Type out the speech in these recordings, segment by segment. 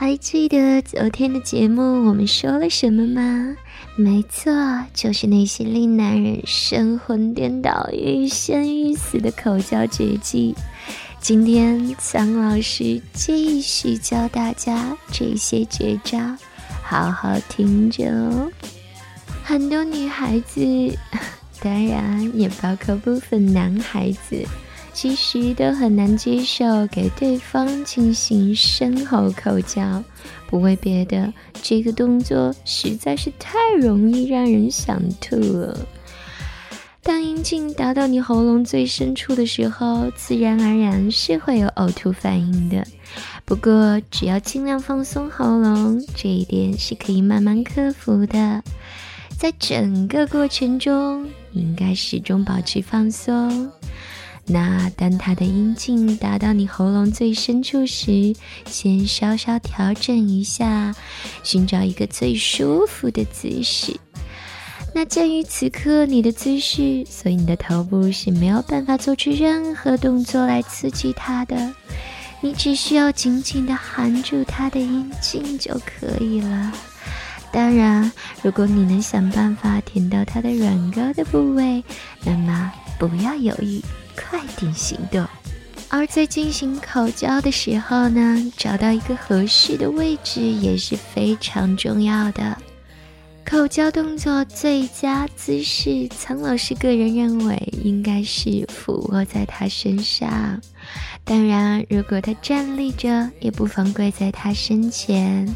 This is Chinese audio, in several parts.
还记得昨天的节目我们说了什么吗？没错，就是那些令男人神魂颠倒、欲仙欲死的口交绝技。今天苍老师继续教大家这些绝招，好好听着哦。很多女孩子，当然也包括部分男孩子。其实都很难接受给对方进行深喉口交，不为别的，这个动作实在是太容易让人想吐了。当阴茎达到你喉咙最深处的时候，自然而然是会有呕吐反应的。不过，只要尽量放松喉咙，这一点是可以慢慢克服的。在整个过程中，应该始终保持放松。那当他的阴茎达到你喉咙最深处时，先稍稍调整一下，寻找一个最舒服的姿势。那鉴于此刻你的姿势，所以你的头部是没有办法做出任何动作来刺激他的，你只需要紧紧地含住他的阴茎就可以了。当然，如果你能想办法舔到他的软膏的部位，那么不要犹豫。快点行动！而在进行口交的时候呢，找到一个合适的位置也是非常重要的。口交动作最佳姿势，苍老师个人认为应该是俯卧在他身上。当然，如果他站立着，也不妨跪在他身前，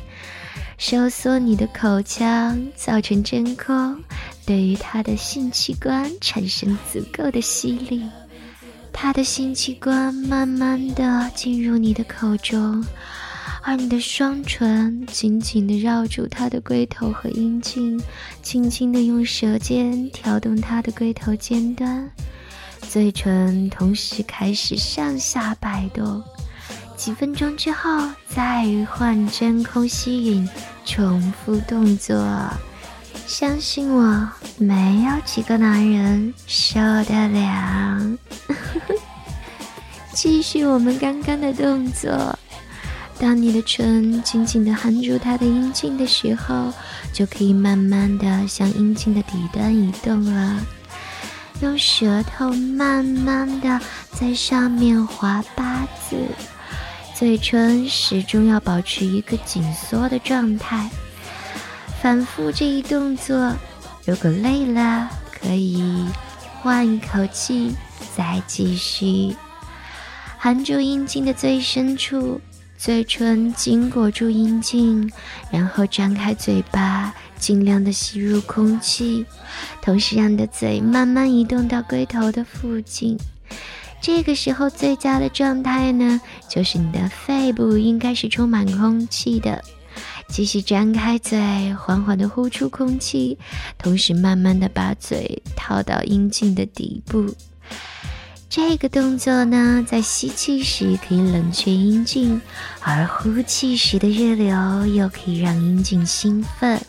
收缩你的口腔，造成真空，对于他的性器官产生足够的吸力。他的性器官慢慢的进入你的口中，而你的双唇紧紧的绕住他的龟头和阴茎，轻轻的用舌尖挑动他的龟头尖端，嘴唇同时开始上下摆动。几分钟之后，再换真空吸引，重复动作。相信我，没有几个男人受得了。继续我们刚刚的动作。当你的唇紧紧地含住他的阴茎的时候，就可以慢慢地向阴茎的底端移动了。用舌头慢慢地在上面划八字，嘴唇始终要保持一个紧缩的状态。反复这一动作，如果累了，可以换一口气再继续。含住阴茎的最深处，嘴唇紧裹住阴茎，然后张开嘴巴，尽量的吸入空气，同时让你的嘴慢慢移动到龟头的附近。这个时候最佳的状态呢，就是你的肺部应该是充满空气的。继续张开嘴，缓缓地呼出空气，同时慢慢地把嘴套到阴茎的底部。这个动作呢，在吸气时可以冷却阴茎，而呼气时的热流又可以让阴茎兴奋。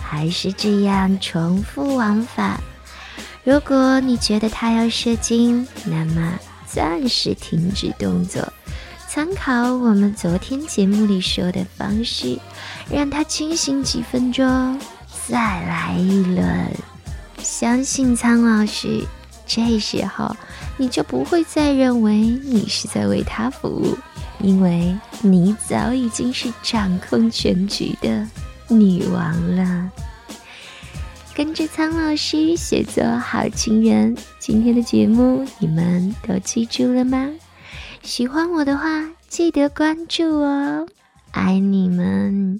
还是这样重复往返。如果你觉得它要射精，那么暂时停止动作。参考我们昨天节目里说的方式，让他清醒几分钟，再来一轮。相信苍老师，这时候你就不会再认为你是在为他服务，因为你早已经是掌控全局的女王了。跟着苍老师写作好情人，今天的节目你们都记住了吗？喜欢我的话，记得关注哦，爱你们。